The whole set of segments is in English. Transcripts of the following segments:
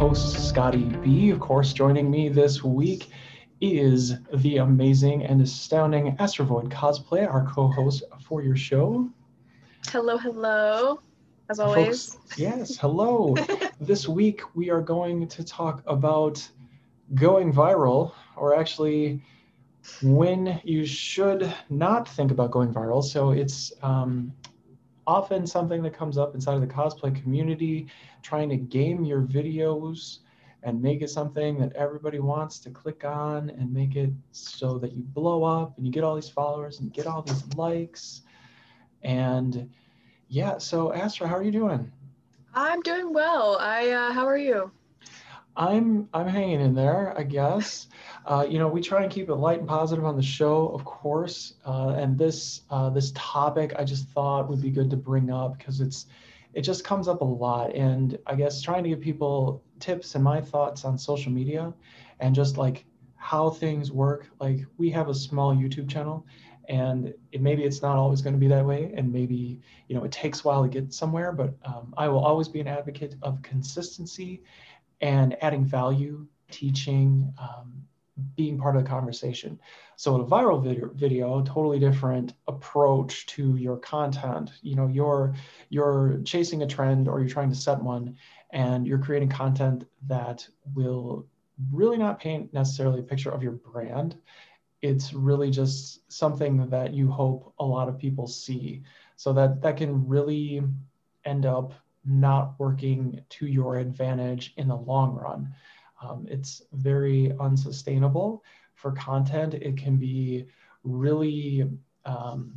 host, Scotty B. Of course, joining me this week is the amazing and astounding Astrovoid Cosplay, our co host for your show. Hello, hello, as always. Folks, yes, hello. this week we are going to talk about going viral, or actually, when you should not think about going viral. So it's um, often something that comes up inside of the cosplay community, trying to game your videos and make it something that everybody wants to click on and make it so that you blow up and you get all these followers and you get all these likes. And yeah, so Astra, how are you doing? I'm doing well. I uh, how are you? I'm I'm hanging in there, I guess. Uh, you know, we try and keep it light and positive on the show, of course. Uh, and this uh, this topic, I just thought would be good to bring up because it's it just comes up a lot. And I guess trying to give people tips and my thoughts on social media, and just like how things work. Like we have a small YouTube channel, and it, maybe it's not always going to be that way, and maybe you know it takes a while to get somewhere. But um, I will always be an advocate of consistency and adding value, teaching, um, being part of the conversation. So in a viral video, video, totally different approach to your content. You know, you're you're chasing a trend or you're trying to set one, and you're creating content that will really not paint necessarily a picture of your brand. It's really just something that you hope a lot of people see. So that that can really end up not working to your advantage in the long run. Um, it's very unsustainable for content. It can be really, um,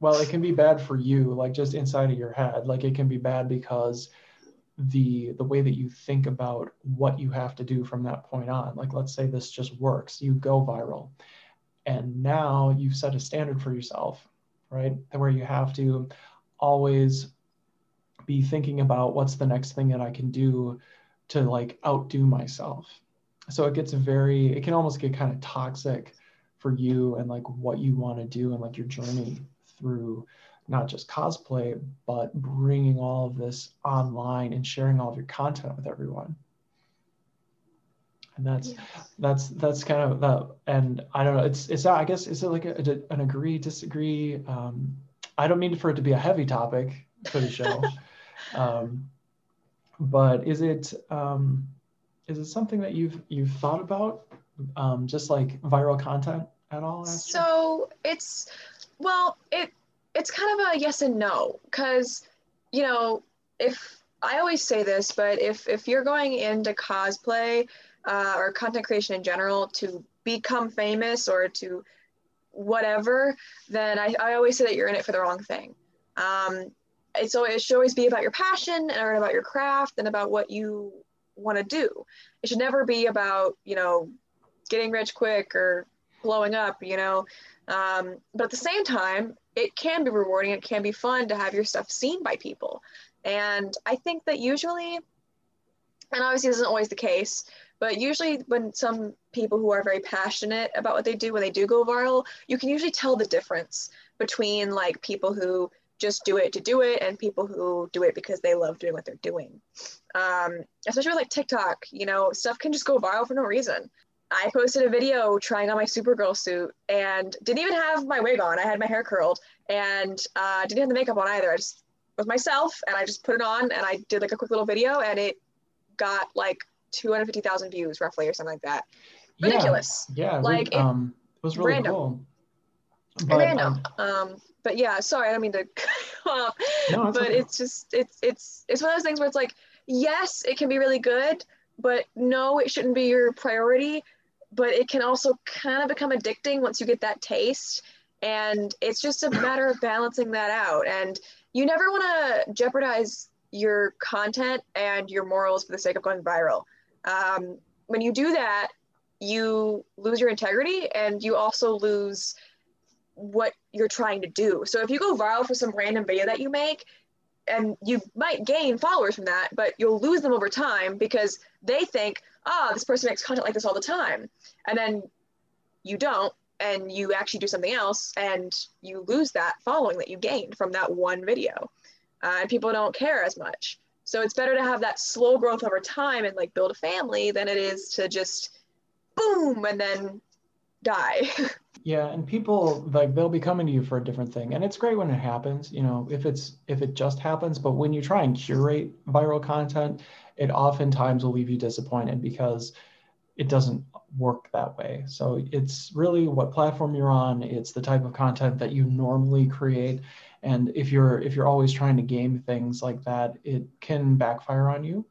well, it can be bad for you, like just inside of your head. Like it can be bad because the the way that you think about what you have to do from that point on. Like let's say this just works, you go viral, and now you've set a standard for yourself, right? Where you have to always be thinking about what's the next thing that I can do to like outdo myself. So it gets very, it can almost get kind of toxic for you and like what you want to do and like your journey through not just cosplay, but bringing all of this online and sharing all of your content with everyone. And that's yes. that's that's kind of that. And I don't know. It's it's I guess is it like a, an agree disagree? Um, I don't mean for it to be a heavy topic for the show. um, but is it um, is it something that you've you've thought about, um, just like viral content at all? So it's well, it it's kind of a yes and no because you know if I always say this, but if if you're going into cosplay uh, or content creation in general to become famous or to whatever, then I, I always say that you're in it for the wrong thing. Um, so it should always be about your passion and about your craft and about what you want to do. It should never be about, you know, getting rich quick or blowing up, you know. Um, but at the same time, it can be rewarding. It can be fun to have your stuff seen by people. And I think that usually, and obviously this isn't always the case, but usually when some people who are very passionate about what they do, when they do go viral, you can usually tell the difference between like people who just do it to do it and people who do it because they love doing what they're doing. Um, especially with like TikTok, you know, stuff can just go viral for no reason. I posted a video trying on my Supergirl suit and didn't even have my wig on. I had my hair curled and uh, didn't have the makeup on either. I just was myself and I just put it on and I did like a quick little video and it got like 250,000 views roughly or something like that. Ridiculous. Yeah, yeah like it, um, it was really random. cool. But, random. Um, um, but yeah, sorry, I don't mean to cut No, but okay. it's just it's it's it's one of those things where it's like, yes, it can be really good, but no, it shouldn't be your priority. But it can also kind of become addicting once you get that taste. And it's just a matter of balancing that out. And you never want to jeopardize your content and your morals for the sake of going viral. Um, when you do that, you lose your integrity and you also lose what you're trying to do. So if you go viral for some random video that you make, and you might gain followers from that, but you'll lose them over time because they think, ah, oh, this person makes content like this all the time. And then you don't, and you actually do something else, and you lose that following that you gained from that one video. Uh, and people don't care as much. So it's better to have that slow growth over time and like build a family than it is to just boom and then die. yeah, and people like they'll be coming to you for a different thing. And it's great when it happens, you know, if it's if it just happens, but when you try and curate viral content, it oftentimes will leave you disappointed because it doesn't work that way. So it's really what platform you're on, it's the type of content that you normally create and if you're if you're always trying to game things like that it can backfire on you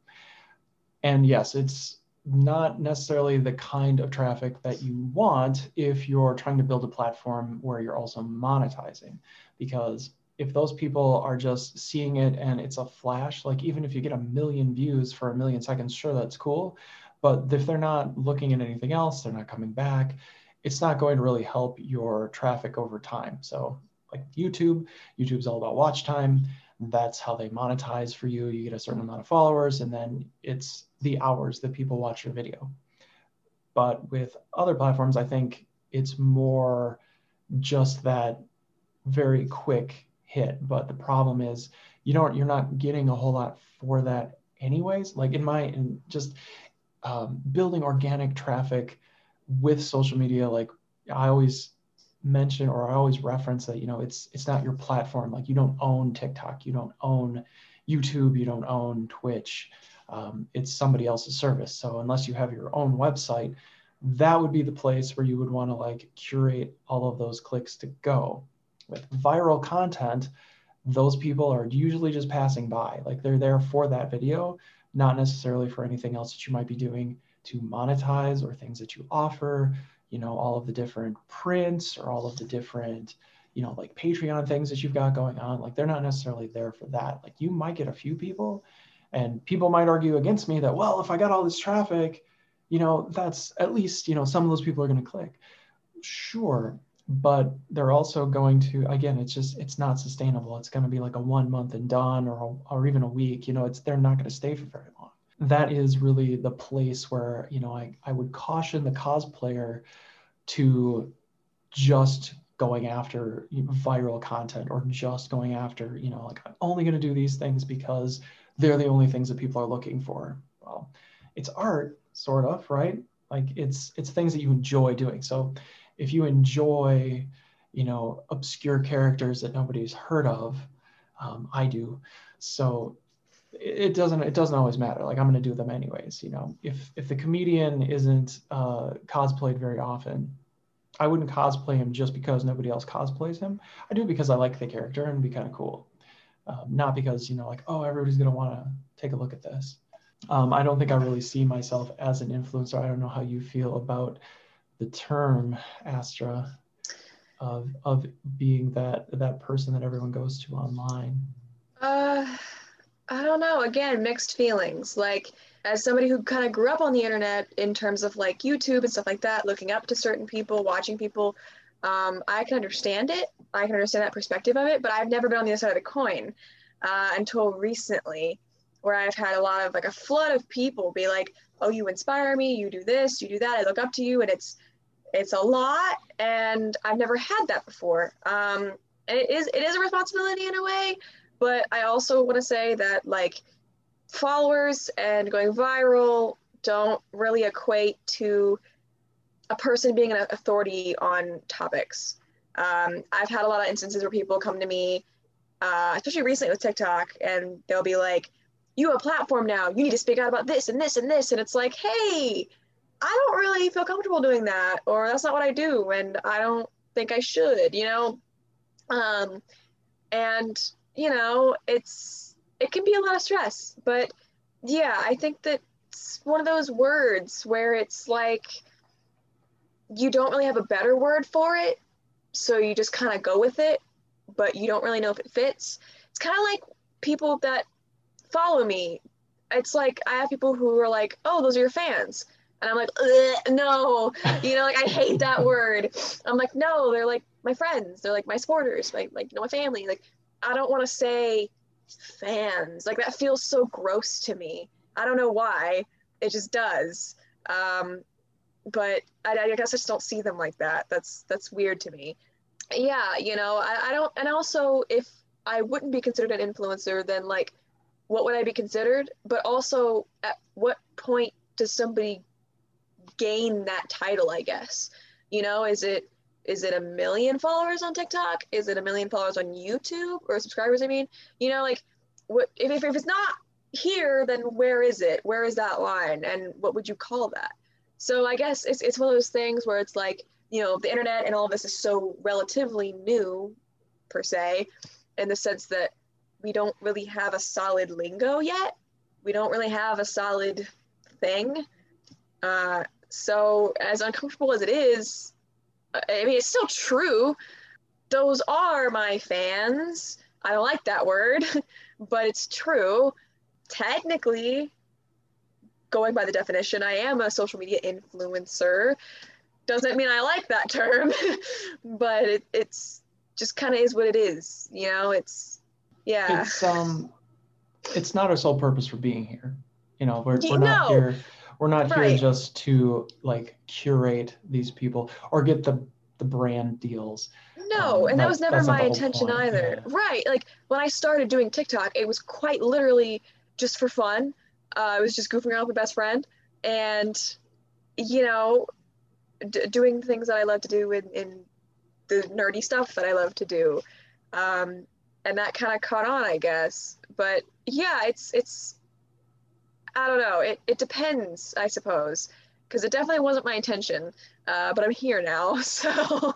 and yes it's not necessarily the kind of traffic that you want if you're trying to build a platform where you're also monetizing because if those people are just seeing it and it's a flash like even if you get a million views for a million seconds sure that's cool but if they're not looking at anything else they're not coming back it's not going to really help your traffic over time so like YouTube. YouTube's all about watch time. That's how they monetize for you. You get a certain amount of followers, and then it's the hours that people watch your video. But with other platforms, I think it's more just that very quick hit. But the problem is you don't you're not getting a whole lot for that anyways. Like in my in just um, building organic traffic with social media, like I always mention or I always reference that you know it's it's not your platform. Like you don't own TikTok, you don't own YouTube, you don't own Twitch. Um, it's somebody else's service. So unless you have your own website, that would be the place where you would want to like curate all of those clicks to go. With viral content, those people are usually just passing by. Like they're there for that video, not necessarily for anything else that you might be doing to monetize or things that you offer you know all of the different prints or all of the different you know like patreon things that you've got going on like they're not necessarily there for that. Like you might get a few people and people might argue against me that well if i got all this traffic you know that's at least you know some of those people are going to click. Sure but they're also going to again it's just it's not sustainable. It's going to be like a one month and done or, or even a week you know it's they're not going to stay for very long that is really the place where you know I, I would caution the cosplayer to just going after viral content or just going after you know like i'm only going to do these things because they're the only things that people are looking for. Well it's art sort of right? Like it's it's things that you enjoy doing. So if you enjoy you know obscure characters that nobody's heard of um, i do. So it doesn't it doesn't always matter. Like i'm going to do them anyways you know? If if the comedian isn't uh, cosplayed very often i wouldn't cosplay him just because nobody else cosplays him. I do because i like the character and be kind of cool. Um, not because you know like oh everybody's going to want to take a look at this. Um, i don't think i really see myself as an influencer. I don't know how you feel about the term astra of of being that that person that everyone goes to online. Uh I don't know. Again, mixed feelings. Like, as somebody who kind of grew up on the internet in terms of like YouTube and stuff like that, looking up to certain people, watching people, um, I can understand it. I can understand that perspective of it, but I've never been on the other side of the coin uh, until recently, where I've had a lot of like a flood of people be like, "Oh, you inspire me. You do this. You do that. I look up to you," and it's it's a lot, and I've never had that before. Um, and it is it is a responsibility in a way, but I also want to say that like followers and going viral don't really equate to a person being an authority on topics. Um, I've had a lot of instances where people come to me, uh, especially recently with TikTok, and they'll be like, "You have a platform now. You need to speak out about this and this and this." And it's like, "Hey, I don't really feel comfortable doing that, or that's not what I do, and I don't think I should," you know. Um, and you know, it's it can be a lot of stress. But yeah, I think that it's one of those words where it's like you don't really have a better word for it, so you just kind of go with it, but you don't really know if it fits. It's kind of like people that follow me. It's like I have people who are like, "Oh, those are your fans." And I'm like, no, you know, like I hate that word. I'm like, no, they're like my friends. They're like my supporters, like, like you know, my family. Like I don't want to say fans. Like that feels so gross to me. I don't know why. It just does. Um, but I, I, guess I just don't see them like that. That's that's weird to me. Yeah, you know, I, I don't. And also, if I wouldn't be considered an influencer, then like what would I be considered? But also, at what point does somebody gain that title? I guess you know, is it is it a million followers on TikTok? Is it a million followers on YouTube or subscribers? I mean, you know, like what if, if, if it's not here, then where is it? Where is that line? And what would you call that? So I guess it's, it's one of those things where it's like, you know, the internet and all of this is so relatively new, per se, in the sense that we don't really have a solid lingo yet. We don't really have a solid thing. Uh, so, as uncomfortable as it is, I mean, it's still true. Those are my fans. I don't like that word, but it's true. Technically, going by the definition, I am a social media influencer. Doesn't mean I like that term, but it, it's just kind of is what it is. You know, it's yeah. It's um, it's not our sole purpose for being here. You know, we're, we're not here. We're not right. here just to like curate these people or get the the brand deals. No, um, and that was never my intention point. either. Yeah. Right. Like when I started doing TikTok, it was quite literally just for fun. Uh, I was just goofing around with my best friend and, you know, d- doing things that I love to do in, in the nerdy stuff that I love to do. Um, and that kind of caught on, I guess. But yeah, it's, it's, I don't know. It, it depends, I suppose, because it definitely wasn't my intention. Uh, but I'm here now, so.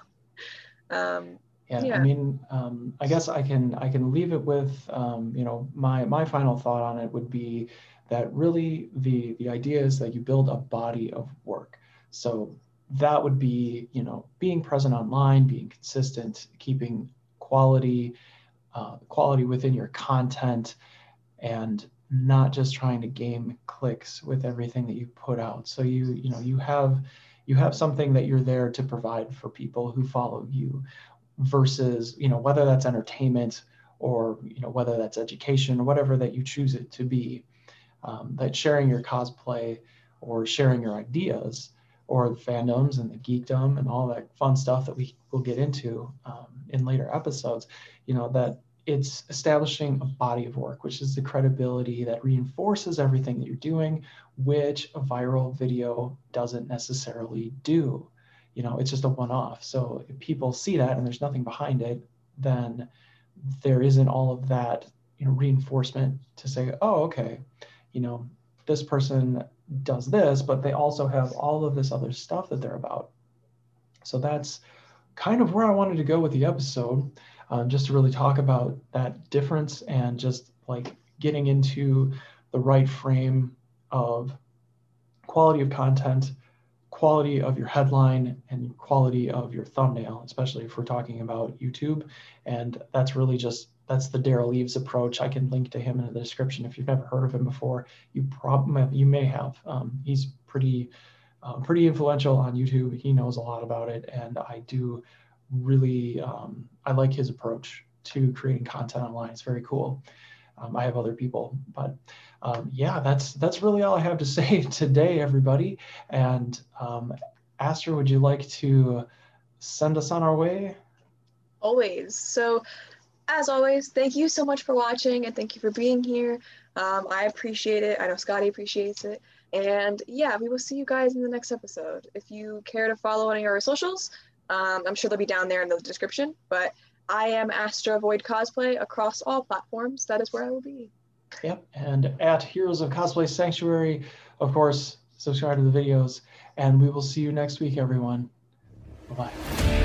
um, yeah, yeah, I mean, um, I guess I can I can leave it with um, you know my my final thought on it would be that really the the idea is that you build a body of work. So that would be you know being present online, being consistent, keeping quality uh, quality within your content, and not just trying to game clicks with everything that you put out. So you you know you have you have something that you're there to provide for people who follow you versus you know whether that's entertainment or you know whether that's education or whatever that you choose it to be um, that sharing your cosplay or sharing your ideas or the fandoms and the geekdom and all that fun stuff that we will get into um, in later episodes you know that it's establishing a body of work which is the credibility that reinforces everything that you're doing which a viral video doesn't necessarily do. You know it's just a one-off. So if people see that and there's nothing behind it then there isn't all of that you know reinforcement to say oh okay you know this person does this but they also have all of this other stuff that they're about. So that's kind of where i wanted to go with the episode um, just to really talk about that difference and just like getting into the right frame of quality of content quality of your headline and quality of your thumbnail, especially if we're talking about YouTube. And that's really just that's the Derral Eves approach. I can link to him in the description if you've never heard of him before. You probably you may have. Um, he's pretty uh, pretty influential on YouTube. He knows a lot about it, and I do really um, I like his approach to creating content online. It's very cool. Um, I have other people, but um, yeah, that's that's really all I have to say today, everybody. And um, Aster, would you like to send us on our way? Always. So, as always, thank you so much for watching and thank you for being here. Um, I appreciate it. I know Scotty appreciates it. And yeah, we will see you guys in the next episode. If you care to follow any of our socials, um, I'm sure they'll be down there in the description. But I am Astra Void Cosplay across all platforms. That is where I will be. Yep. And at Heroes of Cosplay Sanctuary, of course, subscribe to the videos. And we will see you next week, everyone. Bye bye.